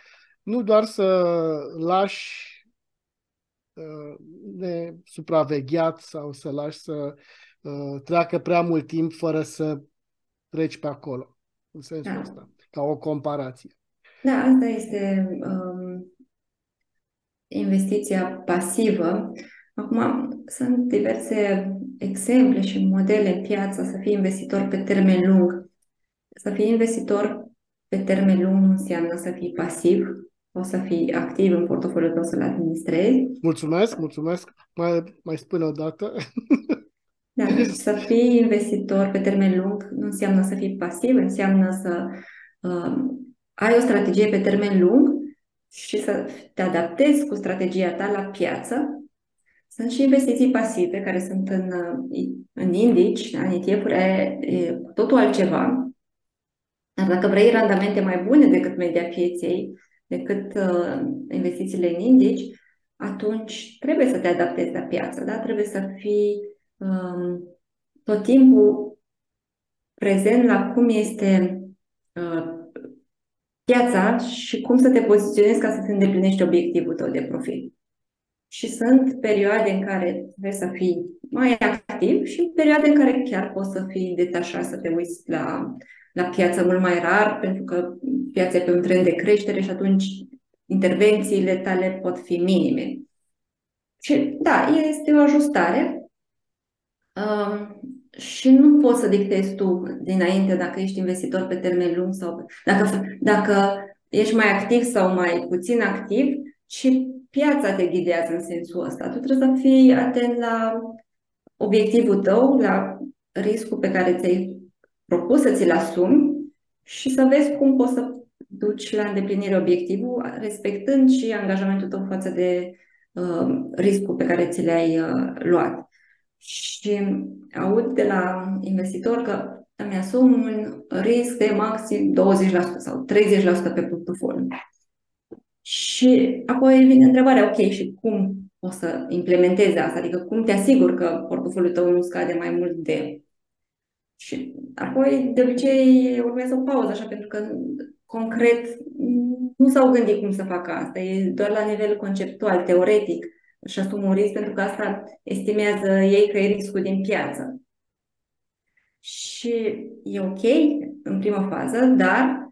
Speaker 1: nu doar să lași nesupravegheat sau să lași să uh, treacă prea mult timp fără să treci pe acolo, în sensul da. ăsta, ca o comparație.
Speaker 2: Da, asta este um, investiția pasivă. Acum, sunt diverse exemple și modele în piață să fii investitor pe termen lung. Să fii investitor pe termen lung nu înseamnă să fii pasiv, o să fii activ în portofoliul tău să-l administrezi.
Speaker 1: Mulțumesc, mulțumesc. Mai, mai spune o dată.
Speaker 2: Da, să fii investitor pe termen lung nu înseamnă să fii pasiv, înseamnă să uh, ai o strategie pe termen lung și să te adaptezi cu strategia ta la piață. Sunt și investiții pasive care sunt în, uh, în indici, în ETF-uri, e totul altceva. Dar dacă vrei randamente mai bune decât media pieței, decât uh, investițiile în indici, atunci trebuie să te adaptezi la piață, da? Trebuie să fii um, tot timpul prezent la cum este uh, piața și cum să te poziționezi ca să-ți îndeplinești obiectivul tău de profit. Și sunt perioade în care trebuie să fii mai activ și perioade în care chiar poți să fii detașat, să te uiți la, la piață mult mai rar, pentru că piața e pe un trend de creștere și atunci intervențiile tale pot fi minime. Și da, este o ajustare uh, și nu poți să dictezi tu dinainte dacă ești investitor pe termen lung sau dacă, dacă ești mai activ sau mai puțin activ, și piața te ghidează în sensul ăsta. Tu trebuie să fii atent la obiectivul tău, la riscul pe care ți-ai propus să ți-l asumi și să vezi cum poți să duci la îndeplinire obiectivul, respectând și angajamentul tău față de uh, riscul pe care ți l-ai uh, luat. Și aud de la investitor că îmi asum un risc de maxim 20% sau 30% pe portofoliu. Și apoi vine întrebarea, ok, și cum o să implementezi asta? Adică cum te asiguri că portofoliul tău nu scade mai mult de... Și apoi, de obicei, urmează o pauză, așa, pentru că concret nu s-au gândit cum să facă asta. E doar la nivel conceptual, teoretic și asumă un risc pentru că asta estimează ei că e riscul din piață. Și e ok în prima fază, dar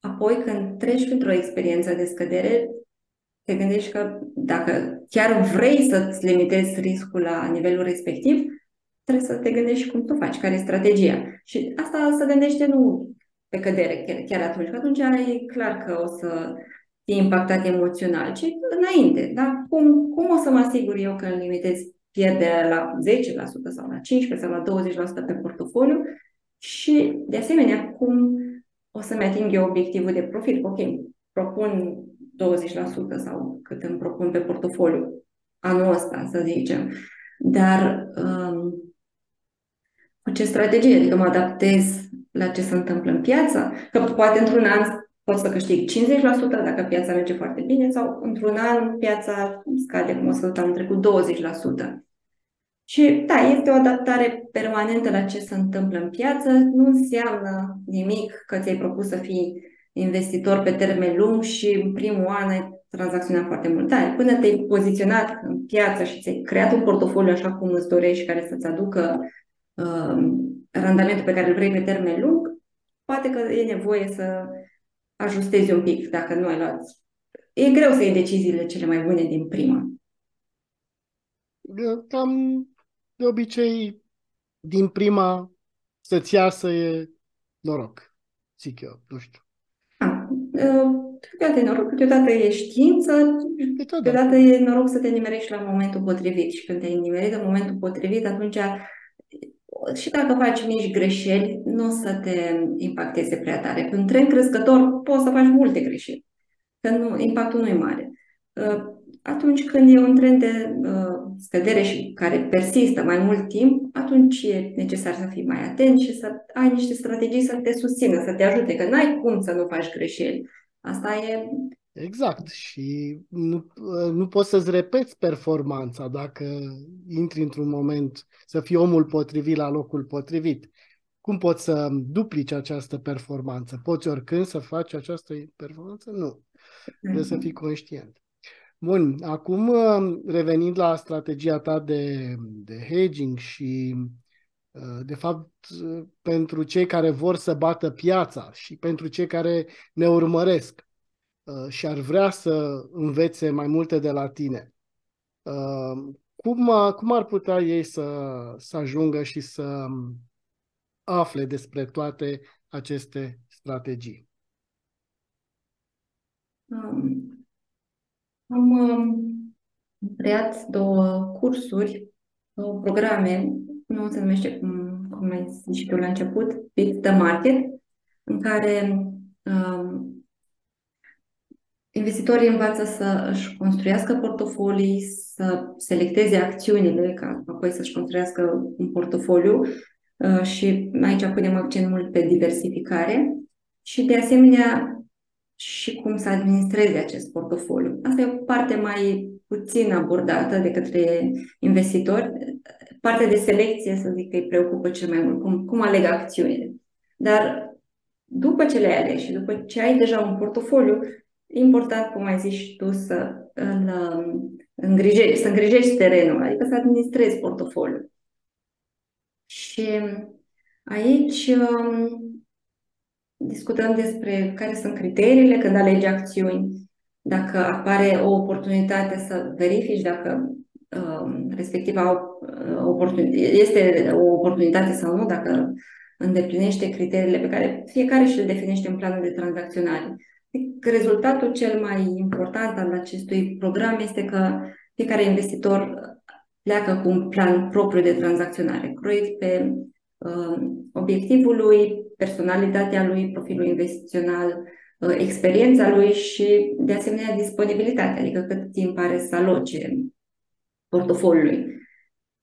Speaker 2: apoi când treci printr-o experiență de scădere, te gândești că dacă chiar vrei să-ți limitezi riscul la nivelul respectiv, trebuie să te gândești cum tu faci, care e strategia. Și asta se gândește nu pe cădere chiar, chiar atunci, că atunci e clar că o să fie impactat emoțional, ci înainte. Da? Cum, cum o să mă asigur eu că îmi limitez pierderea la 10% sau la 15% sau la 20% pe portofoliu și, de asemenea, cum o să-mi ating eu obiectivul de profit. Ok, propun 20% sau cât îmi propun pe portofoliu anul ăsta, să zicem. Dar um, cu ce strategie? Adică mă adaptez la ce se întâmplă în piață? Că poate într-un an pot să câștig 50% dacă piața merge foarte bine sau într-un an piața scade, cum o să anul trecut, 20%. Și da, este o adaptare permanentă la ce se întâmplă în piață. Nu înseamnă nimic că ți-ai propus să fii investitor pe termen lung și în primul an ai tranzacționat foarte mult. Da, până te-ai poziționat în piață și ți-ai creat un portofoliu așa cum îți dorești, care să-ți aducă uh, randamentul pe care îl vrei pe termen lung, poate că e nevoie să ajustezi un pic dacă nu ai luat. E greu să iei deciziile cele mai bune din prima.
Speaker 1: Cam de obicei, din prima să-ți iasă e noroc, zic eu, nu știu.
Speaker 2: Câteodată e noroc, câteodată e știință, câteodată e noroc să te nimerești la momentul potrivit și când te-ai nimerit în momentul potrivit, atunci și dacă faci mici greșeli, nu o să te impacteze prea tare. Pe un trend crescător poți să faci multe greșeli, că nu, impactul nu e mare. Uh, atunci când e un trend de uh, scădere și care persistă mai mult timp, atunci e necesar să fii mai atent și să ai niște strategii să te susțină, să te ajute, că n-ai cum să nu faci greșeli. Asta e...
Speaker 1: Exact. Și nu, nu poți să-ți repeți performanța dacă intri într-un moment să fii omul potrivit la locul potrivit. Cum poți să duplici această performanță? Poți oricând să faci această performanță? Nu. Trebuie să fii conștient. Bun, acum revenind la strategia ta de, de hedging și de fapt pentru cei care vor să bată piața și pentru cei care ne urmăresc și ar vrea să învețe mai multe de la tine. Cum, cum ar putea ei să, să ajungă și să afle despre toate aceste strategii?
Speaker 2: Um, am um, creat două cursuri, două programe, nu se numește cum, cum ai zis și tu la început, Beat the Market, în care um, investitorii învață să își construiască portofolii, să selecteze acțiunile, ca apoi să-și construiască un portofoliu Uh, și aici punem accent mult pe diversificare și de asemenea și cum să administreze acest portofoliu. Asta e o parte mai puțin abordată de către investitori. Partea de selecție, să zic că îi preocupă cel mai mult, cum, cum aleg acțiunile. Dar după ce le-ai ales și după ce ai deja un portofoliu, e important, cum ai zis și tu, să îl um, îngrijești, să îngrijești terenul, adică să administrezi portofoliul. Și aici um, discutăm despre care sunt criteriile când alegi acțiuni, dacă apare o oportunitate să verifici dacă um, respectiva uh, oportunitate, este o oportunitate sau nu, dacă îndeplinește criteriile pe care fiecare și le definește în planul de tranzacționare. Rezultatul cel mai important al acestui program este că fiecare investitor pleacă cu un plan propriu de tranzacționare, croit pe uh, obiectivul lui, personalitatea lui, profilul investițional, uh, experiența lui și, de asemenea, disponibilitatea, adică cât timp are să aloce portofoliului.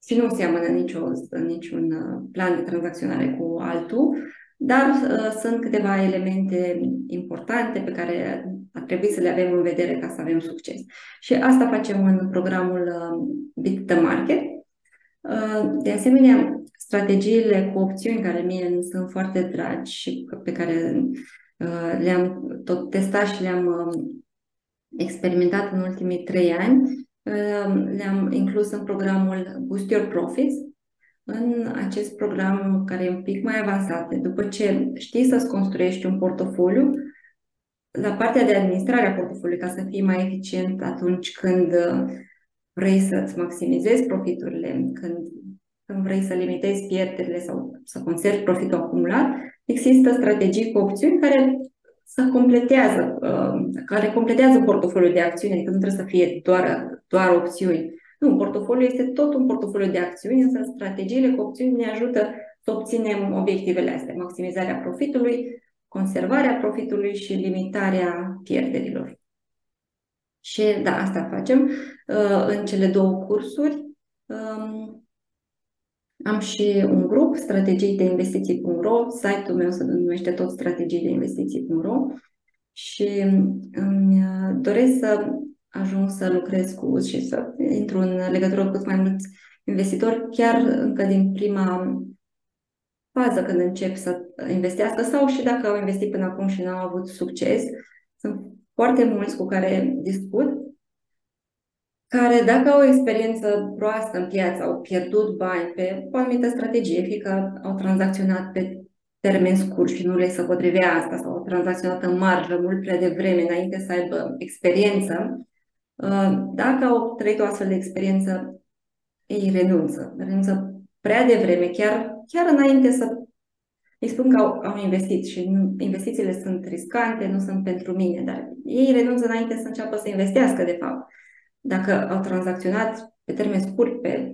Speaker 2: Și nu seamănă nicio, niciun uh, plan de tranzacționare cu altul, dar uh, sunt câteva elemente importante pe care ar trebui să le avem în vedere ca să avem succes. Și asta facem în programul uh, Bit the Market. Uh, de asemenea, strategiile cu opțiuni care mie îmi sunt foarte dragi și pe care uh, le-am tot testat și le-am um, experimentat în ultimii trei ani, le-am inclus în programul Boost Your Profits, în acest program care e un pic mai avansat, după ce știi să-ți construiești un portofoliu, la partea de administrare a portofoliului, ca să fii mai eficient atunci când uh, vrei să-ți maximizezi profiturile, când, când vrei să limitezi pierderile sau să conservi profitul acumulat, există strategii cu opțiuni care să completează, uh, care completează portofoliul de acțiuni, adică nu trebuie să fie doar, doar opțiuni. Nu, portofoliul este tot un portofoliu de acțiuni, însă strategiile cu opțiuni ne ajută să obținem obiectivele astea, maximizarea profitului, conservarea profitului și limitarea pierderilor. Și da, asta facem uh, în cele două cursuri. Um, am și un grup, strategii de investiții.ro, site-ul meu se numește tot strategii de investiții.ro și îmi uh, doresc să ajung să lucrez cu și să intru în legătură cu cât mai mulți investitori, chiar încă din prima fază când încep să investească sau și dacă au investit până acum și n-au avut succes. Sunt foarte mulți cu care discut, care dacă au o experiență proastă în piață, au pierdut bani pe o anumită strategie, fie că au tranzacționat pe termen scurt și nu le să potrivea asta sau au tranzacționat în marjă mult prea devreme înainte să aibă experiență, uh, dacă au trăit o astfel de experiență, ei renunță. Renunță prea devreme, chiar chiar înainte să îi spun că au, au investit și nu, investițiile sunt riscante, nu sunt pentru mine, dar ei renunță înainte să înceapă să investească, de fapt. Dacă au tranzacționat pe termen scurt pe,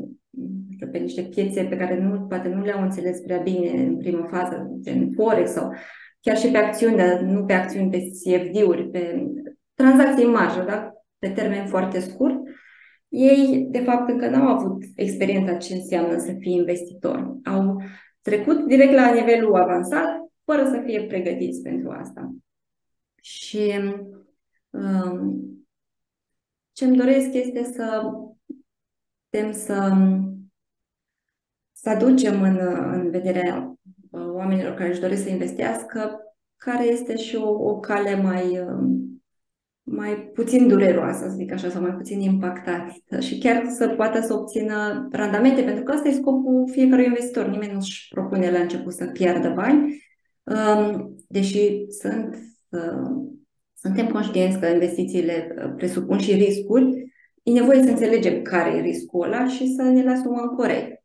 Speaker 2: pe niște piețe pe care nu, poate nu le-au înțeles prea bine în primă fază, gen Forex sau chiar și pe acțiuni, dar nu pe acțiuni, pe CFD-uri, pe tranzacții în marjă, da? Pe termen foarte scurt, ei, de fapt, încă n-au avut experiența ce înseamnă să fii investitor. Au trecut direct la nivelul avansat, fără să fie pregătiți pentru asta. Și um, ce îmi doresc este să putem să, să aducem în, în vederea uh, oamenilor care își doresc să investească care este și o, o cale mai, um, mai puțin dureroasă, să zic așa, sau mai puțin impactată și chiar să poată să obțină randamente, pentru că ăsta e scopul fiecărui investitor. Nimeni nu își propune la început să piardă bani, um, deși sunt, uh, suntem conștienți că investițiile uh, presupun și riscuri, e nevoie să înțelegem care e riscul ăla și să ne-l asumăm corect.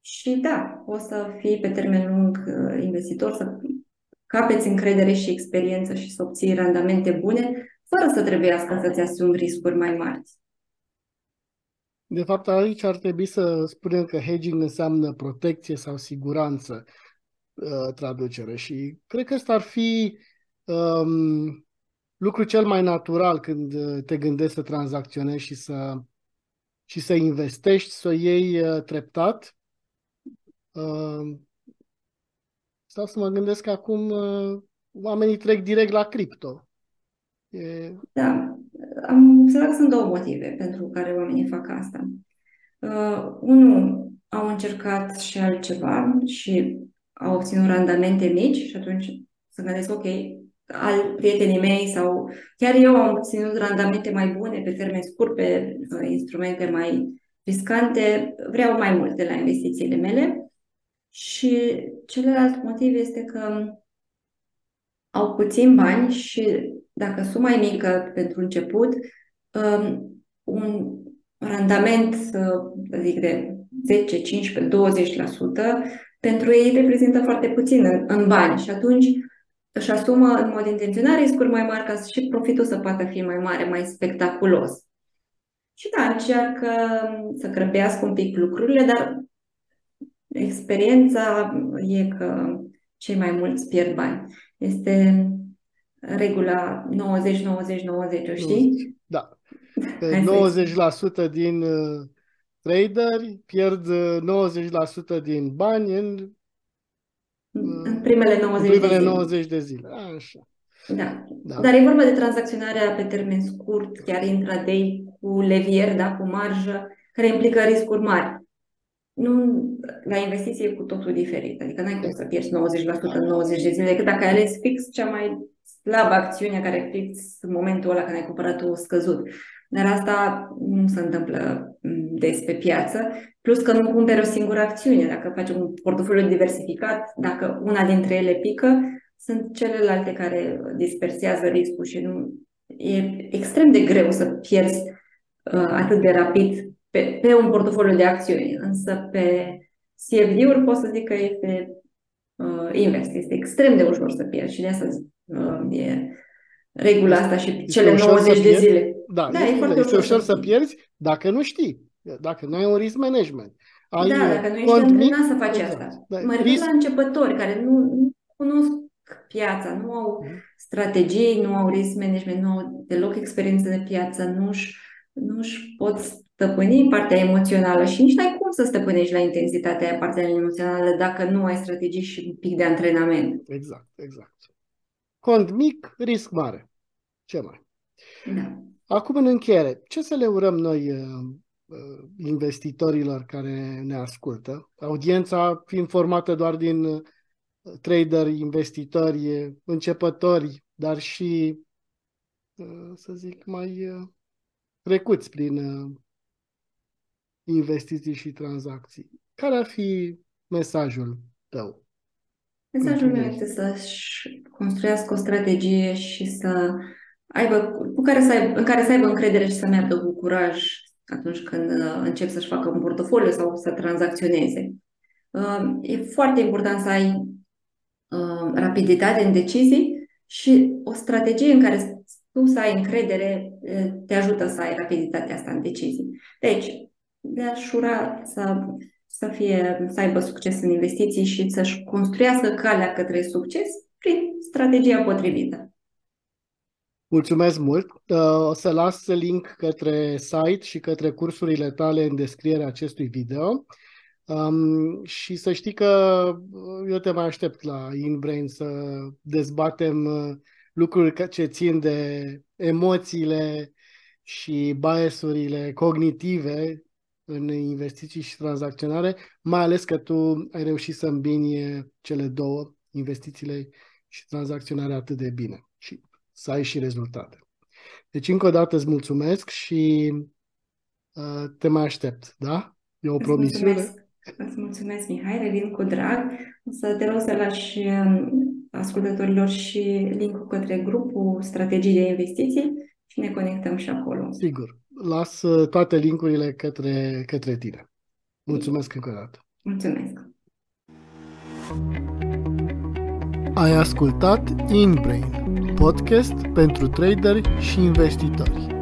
Speaker 2: Și da, o să fii pe termen lung uh, investitor, să capeți încredere și experiență și să obții randamente bune, fără să trebuiască să-ți asumi riscuri mai mari.
Speaker 1: De fapt, aici ar trebui să spunem că hedging înseamnă protecție sau siguranță, uh, traducere. Și cred că ăsta ar fi um, lucru cel mai natural când uh, te gândești să tranzacționezi și să, și să investești, să o iei uh, treptat. Uh, Stau să mă gândesc că acum uh, oamenii trec direct la cripto.
Speaker 2: E... Da, am observat că sunt două motive pentru care oamenii fac asta. Uh, unul, au încercat și altceva și au obținut randamente mici și atunci să gândesc, ok, al prietenii mei sau chiar eu am obținut randamente mai bune pe termen scurt, pe uh, instrumente mai riscante, vreau mai multe la investițiile mele și celălalt motiv este că au puțin bani și dacă suma e mică pentru început, um, un randament, să zic, de 10, 15, 20%, pentru ei reprezintă foarte puțin în, în bani și atunci își asumă în mod intenționat riscuri mai mari ca și profitul să poată fi mai mare, mai spectaculos. Și da, încearcă să grăbească un pic lucrurile, dar Experiența e că cei mai mulți pierd bani. Este regula 90-90-90, o știi?
Speaker 1: Da. 90% din uh, traderi pierd 90% uh, din bani în,
Speaker 2: în primele 90,
Speaker 1: în primele
Speaker 2: de,
Speaker 1: 90 de zile. Așa.
Speaker 2: Da. da. Dar e vorba de tranzacționarea pe termen scurt, chiar intraday, cu levier, da, cu marjă, care implică riscuri mari nu, la investiție e cu totul diferit. Adică n-ai cum să pierzi 90% în 90 de zile, decât dacă ai ales fix cea mai slabă acțiune care fix în momentul ăla când ai cumpărat-o scăzut. Dar asta nu se întâmplă mm, des pe piață, plus că nu cumperi o singură acțiune. Dacă faci un portofoliu diversificat, dacă una dintre ele pică, sunt celelalte care dispersează riscul și nu e extrem de greu să pierzi uh, atât de rapid pe, pe un portofoliu de acțiuni, însă pe CFD-uri pot să zic că este uh, invers, este extrem de ușor să pierzi și de asta uh, e regula asta și este cele 90 de zile.
Speaker 1: Da, da este, e foarte este ușor, ușor să pierzi dacă nu știi, dacă nu ai un risk management. Ai
Speaker 2: da, dacă nu ești antrenat să faci exact. asta. Da, mă refer la începători care nu, nu cunosc piața, nu au mm. strategii, nu au risk management, nu au deloc experiență de piață, nu-și, nu-și pot stăpâni partea emoțională și nici n-ai cum să stăpânești la intensitatea aia partea emoțională dacă nu ai strategii și un pic de antrenament.
Speaker 1: Exact, exact. Cont mic, risc mare. Ce mai?
Speaker 2: Da.
Speaker 1: Acum, în încheiere, ce să le urăm noi uh, uh, investitorilor care ne ascultă? Audiența fiind formată doar din uh, traderi, investitori, începători, dar și, să zic, mai trecuți prin investiții și tranzacții. Care ar fi mesajul tău?
Speaker 2: Mesajul meu este să-și construiască o strategie și să aibă, cu care să aibă, în care să aibă încredere și să meargă cu curaj atunci când uh, încep să-și facă un portofoliu sau să tranzacționeze. Uh, e foarte important să ai uh, rapiditate în decizii și o strategie în care tu să ai încredere te ajută să ai rapiditatea asta în decizii. Deci, de a-și șura să, să, fie, să aibă succes în investiții și să-și construiască calea către succes prin strategia potrivită.
Speaker 1: Mulțumesc mult! Uh, o să las link către site și către cursurile tale în descrierea acestui video. Um, și să știi că eu te mai aștept la InBrain să dezbatem uh, lucruri ce țin de emoțiile și biasurile cognitive în investiții și tranzacționare, mai ales că tu ai reușit să îmbini cele două, investițiile și tranzacționarea atât de bine și să ai și rezultate. Deci, încă o dată îți mulțumesc și uh, te mai aștept, da? E o îți promisiune.
Speaker 2: Mulțumesc. Îți mulțumesc, Mihai, revin cu drag. O să te rog să lași um, ascultătorilor și link către grupul Strategii de Investiții și ne conectăm și acolo.
Speaker 1: Sigur. Las uh, toate linkurile către, către tine. Mulțumesc încă o dată.
Speaker 2: Mulțumesc.
Speaker 1: Ai ascultat InBrain, podcast pentru traderi și investitori.